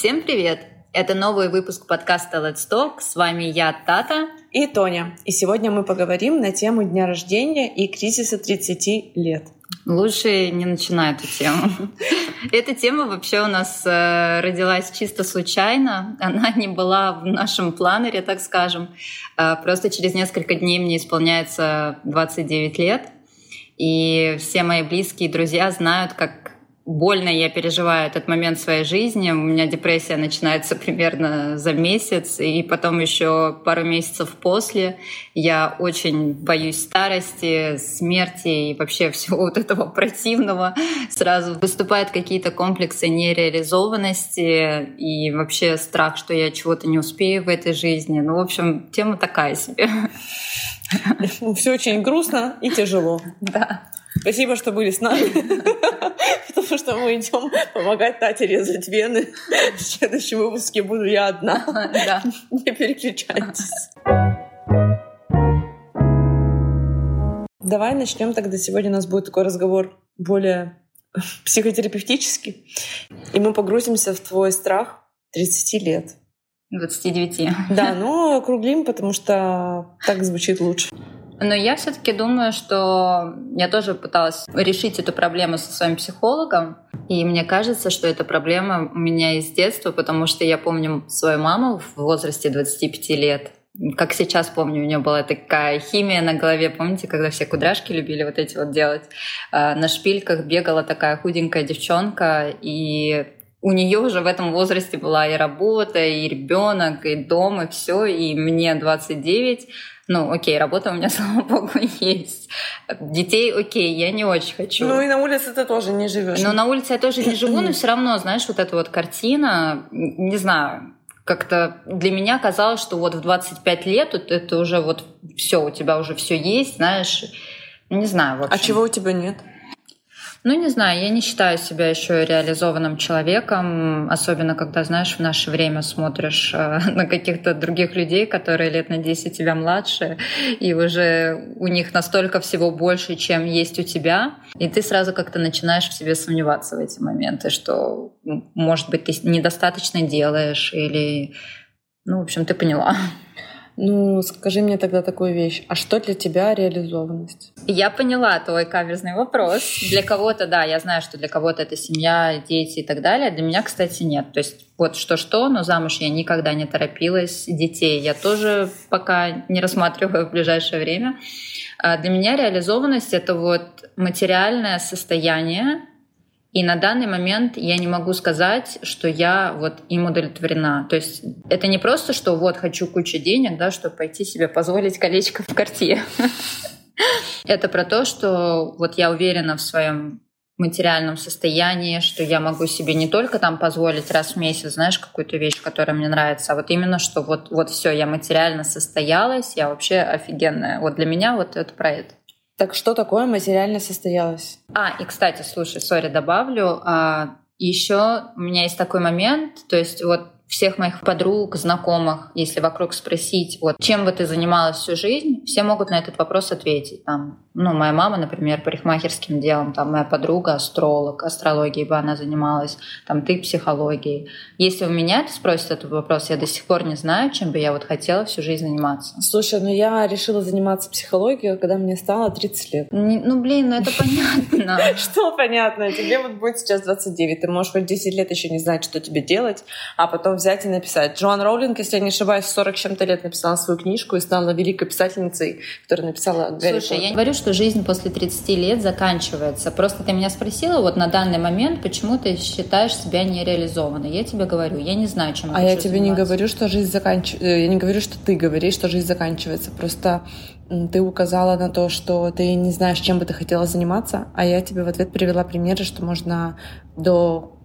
Всем привет! Это новый выпуск подкаста Let's Talk. С вами я, Тата. И Тоня. И сегодня мы поговорим на тему дня рождения и кризиса 30 лет. Лучше не начинай эту тему. Эта тема вообще у нас э, родилась чисто случайно. Она не была в нашем планере, так скажем. Э, просто через несколько дней мне исполняется 29 лет. И все мои близкие друзья знают, как больно я переживаю этот момент своей жизни. У меня депрессия начинается примерно за месяц, и потом еще пару месяцев после. Я очень боюсь старости, смерти и вообще всего вот этого противного. Сразу выступают какие-то комплексы нереализованности и вообще страх, что я чего-то не успею в этой жизни. Ну, в общем, тема такая себе. Все очень грустно и тяжело. Да. Спасибо, что были с нами, потому что мы идем помогать Тате резать вены. В следующем выпуске буду я одна. Да. Не переключайтесь. Давай начнем тогда. Сегодня у нас будет такой разговор более психотерапевтический. И мы погрузимся в твой страх 30 лет. 29. Да, но округлим, потому что так звучит лучше. Но я все-таки думаю, что я тоже пыталась решить эту проблему со своим психологом. И мне кажется, что эта проблема у меня из детства, потому что я помню свою маму в возрасте 25 лет. Как сейчас помню, у нее была такая химия на голове. Помните, когда все кудряшки любили вот эти вот делать? А, на шпильках бегала такая худенькая девчонка, и у нее уже в этом возрасте была и работа, и ребенок, и дом, и все. И мне 29 ну, окей, работа у меня, слава богу, есть. Детей, окей, я не очень хочу. Ну и на улице ты тоже не живешь. Ну, на улице я тоже не живу, но все равно, знаешь, вот эта вот картина, не знаю, как-то для меня казалось, что вот в 25 лет это уже вот все, у тебя уже все есть, знаешь, не знаю. В а общем. А чего у тебя нет? Ну, не знаю, я не считаю себя еще реализованным человеком, особенно когда, знаешь, в наше время смотришь э, на каких-то других людей, которые лет на 10 тебя младше, и уже у них настолько всего больше, чем есть у тебя, и ты сразу как-то начинаешь в себе сомневаться в эти моменты, что, может быть, ты недостаточно делаешь, или, ну, в общем, ты поняла. Ну, скажи мне тогда такую вещь. А что для тебя реализованность? Я поняла твой каверзный вопрос. Для кого-то, да, я знаю, что для кого-то это семья, дети и так далее. Для меня, кстати, нет. То есть вот что-что, но замуж я никогда не торопилась. Детей я тоже пока не рассматриваю в ближайшее время. А для меня реализованность — это вот материальное состояние, и на данный момент я не могу сказать, что я вот им удовлетворена. То есть это не просто, что вот хочу кучу денег, да, чтобы пойти себе позволить колечко в карте. Это про то, что вот я уверена в своем материальном состоянии, что я могу себе не только там позволить раз в месяц, знаешь, какую-то вещь, которая мне нравится, а вот именно, что вот, вот все, я материально состоялась, я вообще офигенная. Вот для меня вот это про это. Так что такое материально состоялось? А, и, кстати, слушай, сори, добавлю. А, еще у меня есть такой момент, то есть вот всех моих подруг, знакомых, если вокруг спросить, вот, чем бы ты занималась всю жизнь, все могут на этот вопрос ответить. Там, ну, моя мама, например, парикмахерским делом, там, моя подруга астролог, астрологией бы она занималась, там, ты психологией. Если у меня это спросят этот вопрос, я до сих пор не знаю, чем бы я вот хотела всю жизнь заниматься. Слушай, ну я решила заниматься психологией, когда мне стало 30 лет. Не, ну, блин, ну это понятно. Что понятно? Тебе вот будет сейчас 29, ты можешь хоть 10 лет еще не знать, что тебе делать, а потом взять и написать. Джоан Роулинг, если я не ошибаюсь, в 40 чем-то лет написала свою книжку и стала великой писательницей, которая написала Гарри Слушай, я не говорю, что жизнь после 30 лет заканчивается. Просто ты меня спросила вот на данный момент, почему ты считаешь себя нереализованной. Я тебе говорю, я не знаю, чем А я тебе заниматься. не говорю, что жизнь заканчивается. Э, я не говорю, что ты говоришь, что жизнь заканчивается. Просто ты указала на то, что ты не знаешь, чем бы ты хотела заниматься, а я тебе в ответ привела примеры, что можно до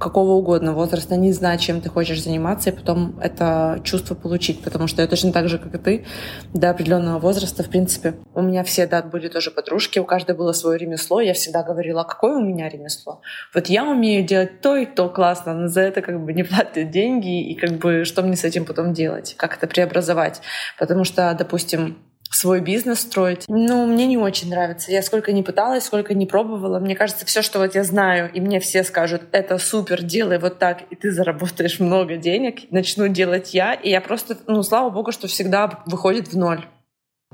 какого угодно возраста, не знать, чем ты хочешь заниматься, и потом это чувство получить, потому что я точно так же, как и ты, до определенного возраста, в принципе, у меня все, да, были тоже подружки, у каждой было свое ремесло, я всегда говорила, какое у меня ремесло? Вот я умею делать то и то классно, но за это как бы не платят деньги, и как бы что мне с этим потом делать, как это преобразовать? Потому что, допустим, свой бизнес строить. Ну, мне не очень нравится. Я сколько не пыталась, сколько не пробовала. Мне кажется, все, что вот я знаю, и мне все скажут, это супер, делай вот так, и ты заработаешь много денег, начну делать я. И я просто, ну, слава богу, что всегда выходит в ноль.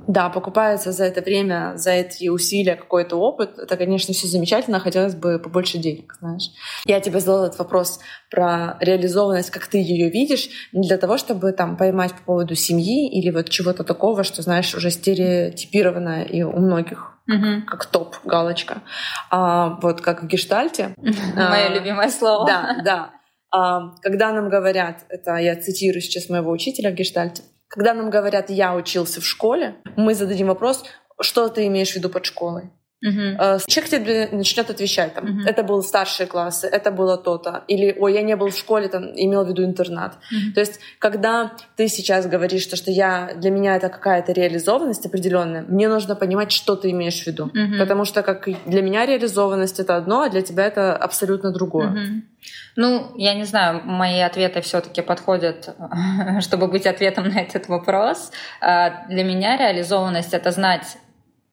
Да, покупается за это время, за эти усилия какой-то опыт. Это, конечно, все замечательно, хотелось бы побольше денег, знаешь. Я тебе задала этот вопрос про реализованность, как ты ее видишь, не для того, чтобы там поймать по поводу семьи или вот чего-то такого, что, знаешь, уже стереотипировано и у многих Мгм. как топ галочка. А вот как в гештальте. Мое а, любимое слово. Да, да. А, Когда нам говорят, это я цитирую сейчас моего учителя в гештальте, когда нам говорят «я учился в школе», мы зададим вопрос, что ты имеешь в виду под школой? Э, Человек тебе начнет отвечать, там, Мгм. это был старшие классы, это было то-то, или ой, я не был в школе, там, имел в виду интернат. Мгм. То есть, когда ты сейчас говоришь, что, что я, для меня это какая-то реализованность определенная, мне нужно понимать, что ты имеешь в виду. Мгм. Потому что как для меня реализованность это одно, а для тебя это абсолютно другое. Мгм. Ну, я не знаю, мои ответы все-таки подходят, чтобы быть ответом на этот вопрос. А, Для меня реализованность это знать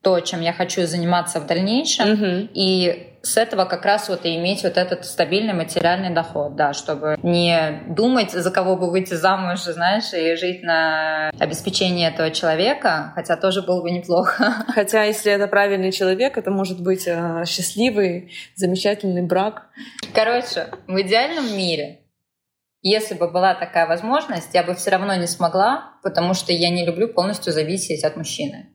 то, чем я хочу заниматься в дальнейшем, Мгм. и с этого как раз вот и иметь вот этот стабильный материальный доход, да, чтобы не думать, за кого бы выйти замуж, знаешь, и жить на обеспечении этого человека, хотя тоже было бы неплохо. Хотя, если это правильный человек, это может быть э, счастливый, замечательный брак. Короче, в идеальном мире, если бы была такая возможность, я бы все равно не смогла, потому что я не люблю полностью зависеть от мужчины.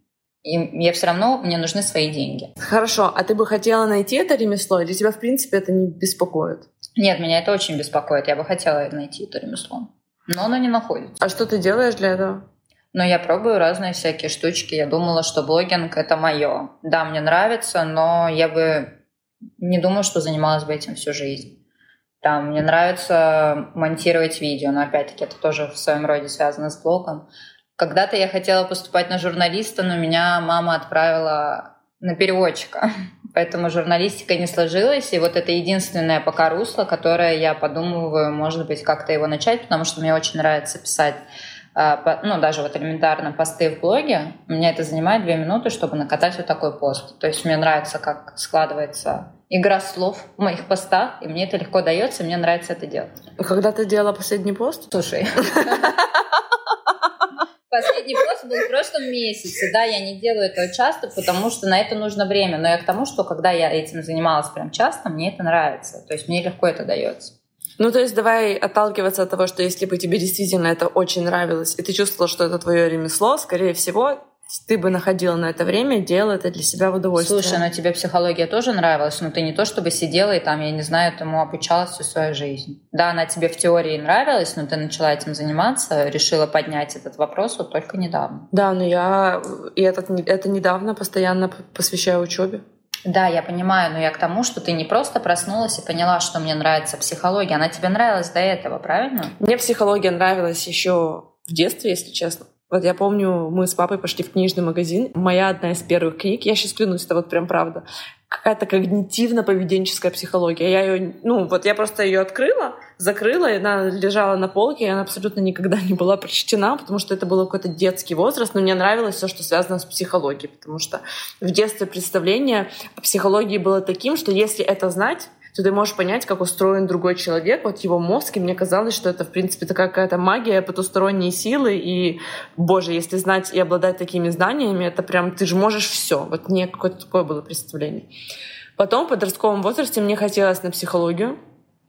И я все равно, мне нужны свои деньги. Хорошо, а ты бы хотела найти это ремесло, или тебя, в принципе, это не беспокоит? Нет, меня это очень беспокоит. Я бы хотела найти это ремесло. Но оно не находится. А что ты делаешь для этого? Но я пробую разные всякие штучки. Я думала, что блогинг это мое. Да, мне нравится, но я бы не думаю, что занималась бы этим всю жизнь. Там мне нравится монтировать видео, но опять-таки это тоже в своем роде связано с блогом. Когда-то я хотела поступать на журналиста, но меня мама отправила на переводчика. Поэтому журналистика не сложилась. И вот это единственное пока русло, которое я подумываю, может быть, как-то его начать, потому что мне очень нравится писать а, по- ну, даже вот элементарно посты в блоге, у меня это занимает две минуты, чтобы накатать вот такой пост. То есть мне нравится, как складывается игра слов в моих постах, и мне это легко дается, и мне нравится это делать. Когда ты делала последний пост? Слушай. Последний пост был в прошлом месяце. Да, я не делаю этого часто, потому что на это нужно время. Но я к тому, что когда я этим занималась прям часто, мне это нравится. То есть мне легко это дается. Ну, то есть давай отталкиваться от того, что если бы тебе действительно это очень нравилось, и ты чувствовала, что это твое ремесло, скорее всего, ты бы находила на это время, делала это для себя в удовольствие. Слушай, ну тебе психология тоже нравилась, но ты не то чтобы сидела и там, я не знаю, этому обучалась всю свою жизнь. Да, она тебе в теории нравилась, но ты начала этим заниматься, решила поднять этот вопрос вот только недавно. Да, но я и этот, это недавно постоянно посвящаю учебе. Да, я понимаю, но я к тому, что ты не просто проснулась и поняла, что мне нравится психология, она тебе нравилась до этого, правильно? Мне психология нравилась еще в детстве, если честно. Вот я помню, мы с папой пошли в книжный магазин. Моя одна из первых книг, я сейчас клянусь, это вот прям правда, какая-то когнитивно-поведенческая психология. Я ее, ну, вот я просто ее открыла, закрыла, и она лежала на полке, и она абсолютно никогда не была прочтена, потому что это был какой-то детский возраст, но мне нравилось все, что связано с психологией, потому что в детстве представление о психологии было таким, что если это знать, то ты можешь понять, как устроен другой человек, вот его мозг, и мне казалось, что это, в принципе, такая какая-то магия, потусторонние силы, и, боже, если знать и обладать такими знаниями, это прям, ты же можешь все. Вот мне какое-то такое было представление. Потом в подростковом возрасте мне хотелось на психологию,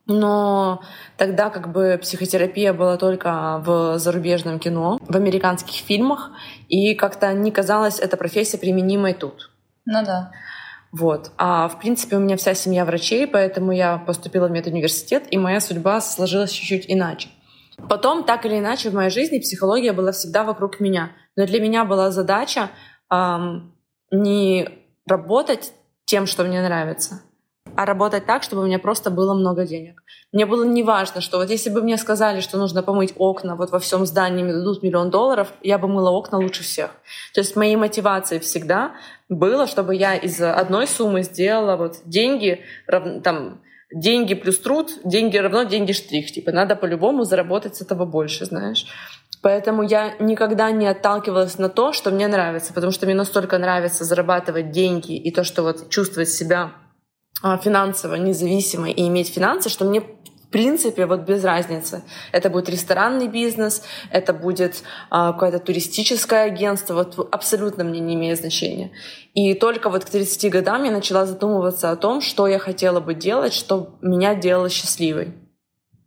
но тогда как бы психотерапия была только в зарубежном кино, в американских фильмах, и как-то не казалось эта профессия применимой тут. Ну да. Вот. А в принципе у меня вся семья врачей, поэтому я поступила в медуниверситет, и моя судьба сложилась чуть-чуть иначе. Потом, так или иначе, в моей жизни психология была всегда вокруг меня. Но для меня была задача эм, не работать тем, что мне нравится, а работать так, чтобы у меня просто было много денег. Мне было не важно, что вот если бы мне сказали, что нужно помыть окна вот во всем здании, мне дадут миллион долларов, я бы мыла окна лучше всех. То есть моей мотивацией всегда было, чтобы я из одной суммы сделала вот деньги, там, деньги плюс труд, деньги равно деньги штрих. Типа надо по-любому заработать с этого больше, знаешь. Поэтому я никогда не отталкивалась на то, что мне нравится, потому что мне настолько нравится зарабатывать деньги и то, что вот чувствовать себя финансово независимой и иметь финансы, что мне в принципе, вот без разницы. Это будет ресторанный бизнес, это будет а, какое-то туристическое агентство, вот абсолютно мне не имеет значения. И только вот к 30 годам я начала задумываться о том, что я хотела бы делать, что меня делало счастливой.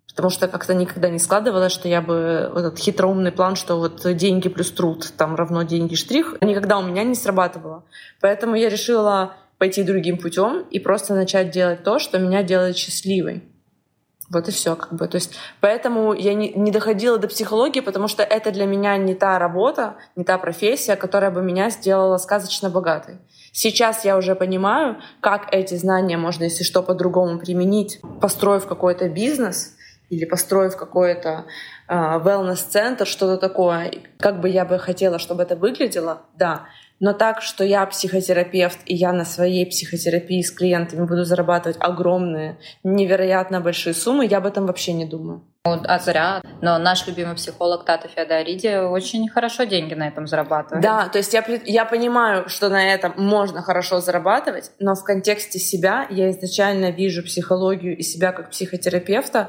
Потому что как-то никогда не складывалось, что я бы вот этот хитроумный план, что вот деньги плюс труд там равно деньги штрих, никогда у меня не срабатывало. Поэтому я решила пойти другим путем и просто начать делать то, что меня делает счастливой. Вот и все, как бы. То есть, поэтому я не, не доходила до психологии, потому что это для меня не та работа, не та профессия, которая бы меня сделала сказочно богатой. Сейчас я уже понимаю, как эти знания можно, если что, по-другому применить, построив какой-то бизнес или построив какой-то э, wellness-центр, что-то такое. Как бы я бы хотела, чтобы это выглядело, да. Но так, что я психотерапевт, и я на своей психотерапии с клиентами буду зарабатывать огромные, невероятно большие суммы, я об этом вообще не думаю. А зря. Но наш любимый психолог Тата Феодориди очень хорошо деньги на этом зарабатывает. Да, то есть я, я понимаю, что на этом можно хорошо зарабатывать, но в контексте себя я изначально вижу психологию и себя как психотерапевта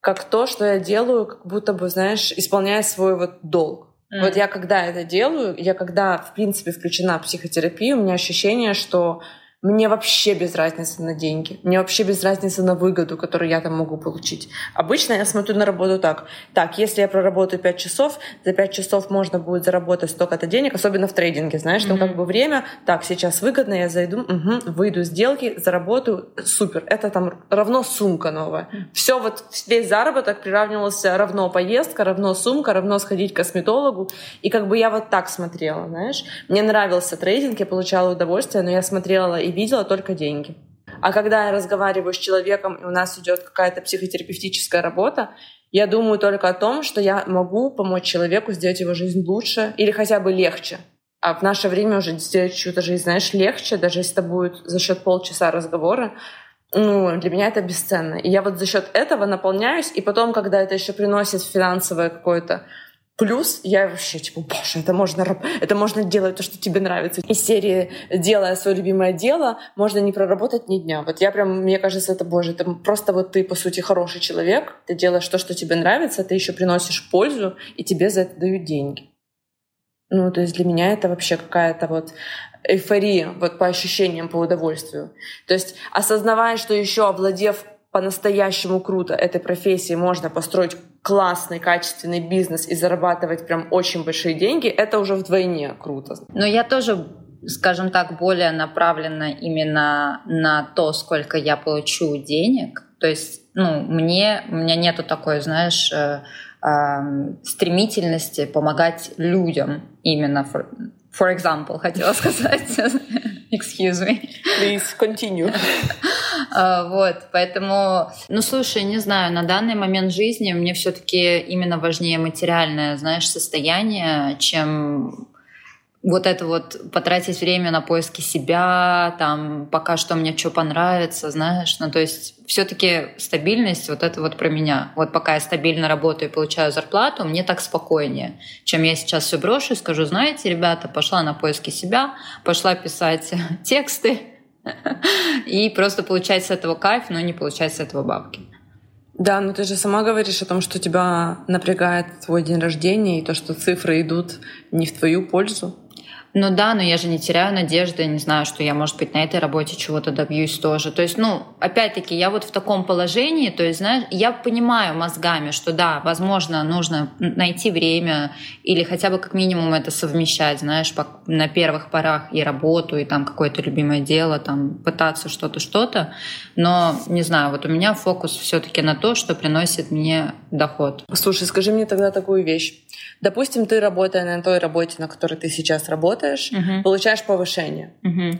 как то, что я делаю, как будто бы, знаешь, исполняя свой вот долг. Mm. Вот я когда это делаю, я когда, в принципе, включена в психотерапию, у меня ощущение, что мне вообще без разницы на деньги. Мне вообще без разницы на выгоду, которую я там могу получить. Обычно я смотрю на работу так. Так, если я проработаю 5 часов, за 5 часов можно будет заработать столько-то денег, особенно в трейдинге, знаешь, mm-hmm. там как бы время, так, сейчас выгодно, я зайду, угу, выйду из сделки, заработаю, супер. Это там равно сумка новая. Mm-hmm. Все вот, весь заработок приравнивался равно поездка, равно сумка, равно сходить к косметологу. И как бы я вот так смотрела, знаешь. Мне нравился трейдинг, я получала удовольствие, но я смотрела и видела только деньги. А когда я разговариваю с человеком, и у нас идет какая-то психотерапевтическая работа, я думаю только о том, что я могу помочь человеку сделать его жизнь лучше или хотя бы легче. А в наше время уже сделать чью-то жизнь, знаешь, легче, даже если это будет за счет полчаса разговора, ну, для меня это бесценно. И я вот за счет этого наполняюсь, и потом, когда это еще приносит финансовое какое-то Плюс я вообще типа, боже, это можно, это можно делать то, что тебе нравится. Из серии «Делая свое любимое дело» можно не проработать ни дня. Вот я прям, мне кажется, это, боже, это просто вот ты, по сути, хороший человек, ты делаешь то, что тебе нравится, ты еще приносишь пользу, и тебе за это дают деньги. Ну, то есть для меня это вообще какая-то вот эйфория, вот по ощущениям, по удовольствию. То есть осознавая, что еще овладев по-настоящему круто этой профессии можно построить классный, качественный бизнес и зарабатывать прям очень большие деньги, это уже вдвойне круто. Но я тоже скажем так, более направлена именно на то, сколько я получу денег. То есть, ну, мне, у меня нету такой, знаешь, э, э, стремительности помогать людям именно, for, for example, хотела сказать. Excuse me. Please continue. А, вот, поэтому, ну, слушай, не знаю, на данный момент жизни мне все-таки именно важнее материальное, знаешь, состояние, чем вот это вот потратить время на поиски себя, там пока что мне что понравится, знаешь, ну то есть все-таки стабильность вот это вот про меня. Вот пока я стабильно работаю и получаю зарплату, мне так спокойнее, чем я сейчас все брошу и скажу, знаете, ребята, пошла на поиски себя, пошла писать тексты, и просто получать с этого кайф, но не получать с этого бабки. Да, но ты же сама говоришь о том, что тебя напрягает твой день рождения и то, что цифры идут не в твою пользу. Ну да, но я же не теряю надежды, не знаю, что я, может быть, на этой работе чего-то добьюсь тоже. То есть, ну, опять-таки, я вот в таком положении, то есть, знаешь, я понимаю мозгами, что да, возможно, нужно найти время или хотя бы как минимум это совмещать, знаешь, на первых порах и работу, и там какое-то любимое дело, там пытаться что-то, что-то. Но, не знаю, вот у меня фокус все-таки на то, что приносит мне доход. Слушай, скажи мне тогда такую вещь. Допустим, ты, работая на той работе, на которой ты сейчас работаешь, uh-huh. получаешь повышение. Uh-huh.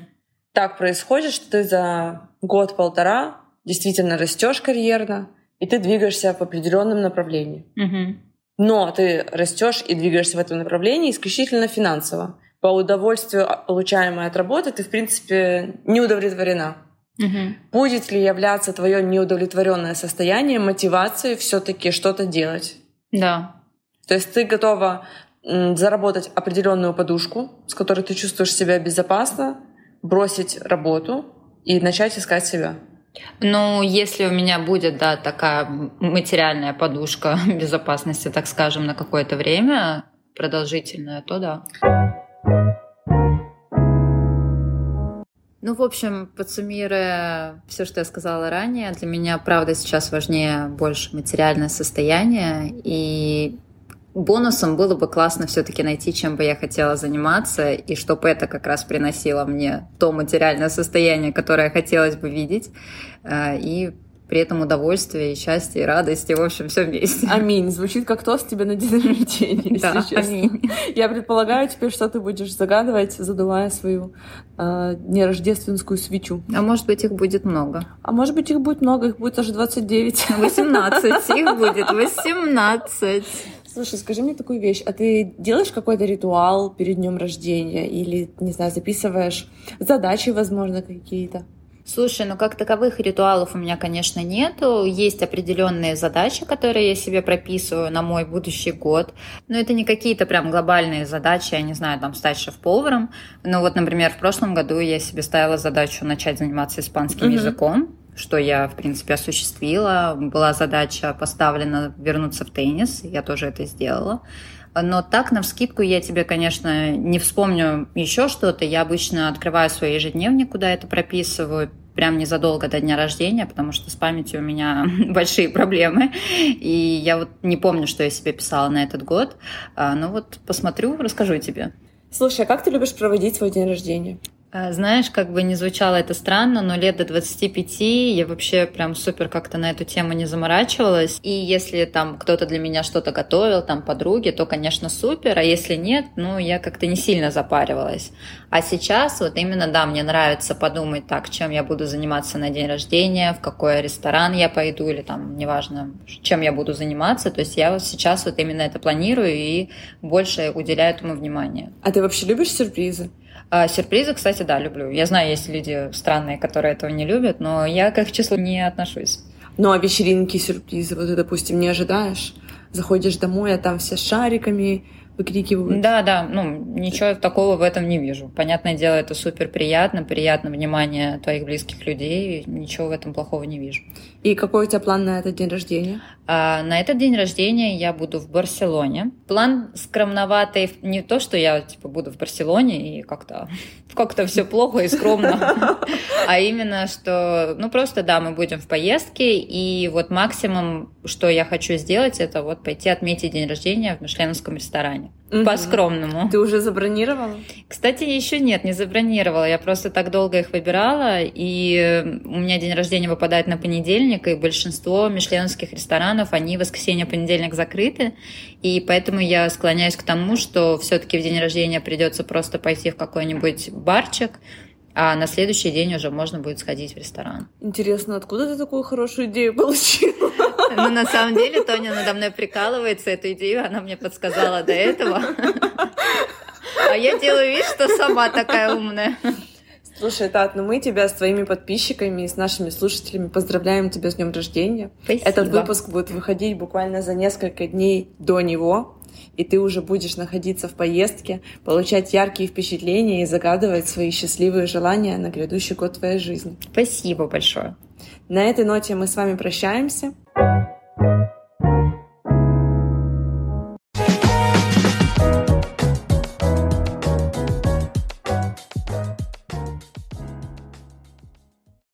Так происходит, что ты за год-полтора действительно растешь карьерно, и ты двигаешься в определенном направлении. Uh-huh. Но ты растешь и двигаешься в этом направлении исключительно финансово. По удовольствию, получаемое от работы, ты, в принципе, не удовлетворена. Угу. Будет ли являться твое неудовлетворенное состояние мотивацией все-таки что-то делать? Да. То есть ты готова заработать определенную подушку, с которой ты чувствуешь себя безопасно, бросить работу и начать искать себя. Ну, если у меня будет, да, такая материальная подушка безопасности, так скажем, на какое-то время продолжительное, то да. Ну, в общем, подсуммируя все, что я сказала ранее, для меня, правда, сейчас важнее больше материальное состояние. И бонусом было бы классно все-таки найти, чем бы я хотела заниматься, и чтобы это как раз приносило мне то материальное состояние, которое хотелось бы видеть. Э, и при этом удовольствие, и счастье, и радость, и, в общем, все вместе. Аминь. Звучит как тост тебе на день рождения, да, аминь. Я предполагаю теперь, что ты будешь загадывать, задувая свою э, нерождественскую свечу. А может быть, их будет много. А может быть, их будет много, их будет аж 29. 18, их будет 18. Слушай, скажи мне такую вещь, а ты делаешь какой-то ритуал перед днем рождения или, не знаю, записываешь задачи, возможно, какие-то? Слушай, ну как таковых ритуалов у меня, конечно, нету. Есть определенные задачи, которые я себе прописываю на мой будущий год. Но это не какие-то прям глобальные задачи, я не знаю, там, стать шеф-поваром. Но вот, например, в прошлом году я себе ставила задачу начать заниматься испанским mm-hmm. языком что я, в принципе, осуществила. Была задача поставлена вернуться в теннис, я тоже это сделала. Но так, на вскидку, я тебе, конечно, не вспомню еще что-то. Я обычно открываю свой ежедневник, куда это прописываю, прям незадолго до дня рождения, потому что с памятью у меня большие проблемы. И я вот не помню, что я себе писала на этот год. А, ну вот посмотрю, расскажу тебе. Слушай, а как ты любишь проводить свой день рождения? А, знаешь, как бы не звучало это странно, но лет до 25 я вообще прям супер как-то на эту тему не заморачивалась. И если там кто-то для меня что-то готовил, там подруги, то, конечно, супер. А если нет, ну, я как-то не сильно запаривалась. А сейчас вот именно, да, мне нравится подумать так, чем я буду заниматься на день рождения, в какой ресторан я пойду, или там, неважно, чем я буду заниматься. То есть я вот сейчас вот именно это планирую и больше уделяю этому внимание. А ты вообще любишь сюрпризы? А сюрпризы, кстати, да, люблю. Я знаю, есть люди странные, которые этого не любят, но я к их числу не отношусь. Ну, а вечеринки, сюрпризы, вот ты, допустим, не ожидаешь? Заходишь домой, а там все шариками, выкрикивают. Да, да, ну, ничего такого в этом не вижу. Понятное дело, это супер приятно, приятно внимание твоих близких людей, ничего в этом плохого не вижу. И какой у тебя план на этот день рождения? А, на этот день рождения я буду в Барселоне. План скромноватый, не то, что я типа буду в Барселоне и как-то как-то все плохо и скромно, а именно, что, ну просто да, мы будем в поездке, и вот максимум, что я хочу сделать, это вот пойти отметить день рождения в Мишленовском ресторане. Угу. По-скромному. Ты уже забронировала? Кстати, еще нет, не забронировала. Я просто так долго их выбирала, и у меня день рождения выпадает на понедельник, и большинство мишленовских ресторанов, они в воскресенье-понедельник закрыты, и поэтому я склоняюсь к тому, что все-таки в день рождения придется просто пойти в какой-нибудь барчик, а на следующий день уже можно будет сходить в ресторан. Интересно, откуда ты такую хорошую идею получила? Ну, на самом деле, Тоня надо мной прикалывается, эту идею она мне подсказала до этого. А я делаю вид, что сама такая умная. Слушай, Тат, ну мы тебя с твоими подписчиками и с нашими слушателями поздравляем тебя с днем рождения. Спасибо. Этот выпуск будет выходить буквально за несколько дней до него, и ты уже будешь находиться в поездке, получать яркие впечатления и загадывать свои счастливые желания на грядущий год твоей жизни. Спасибо большое. На этой ноте мы с вами прощаемся. Thank you.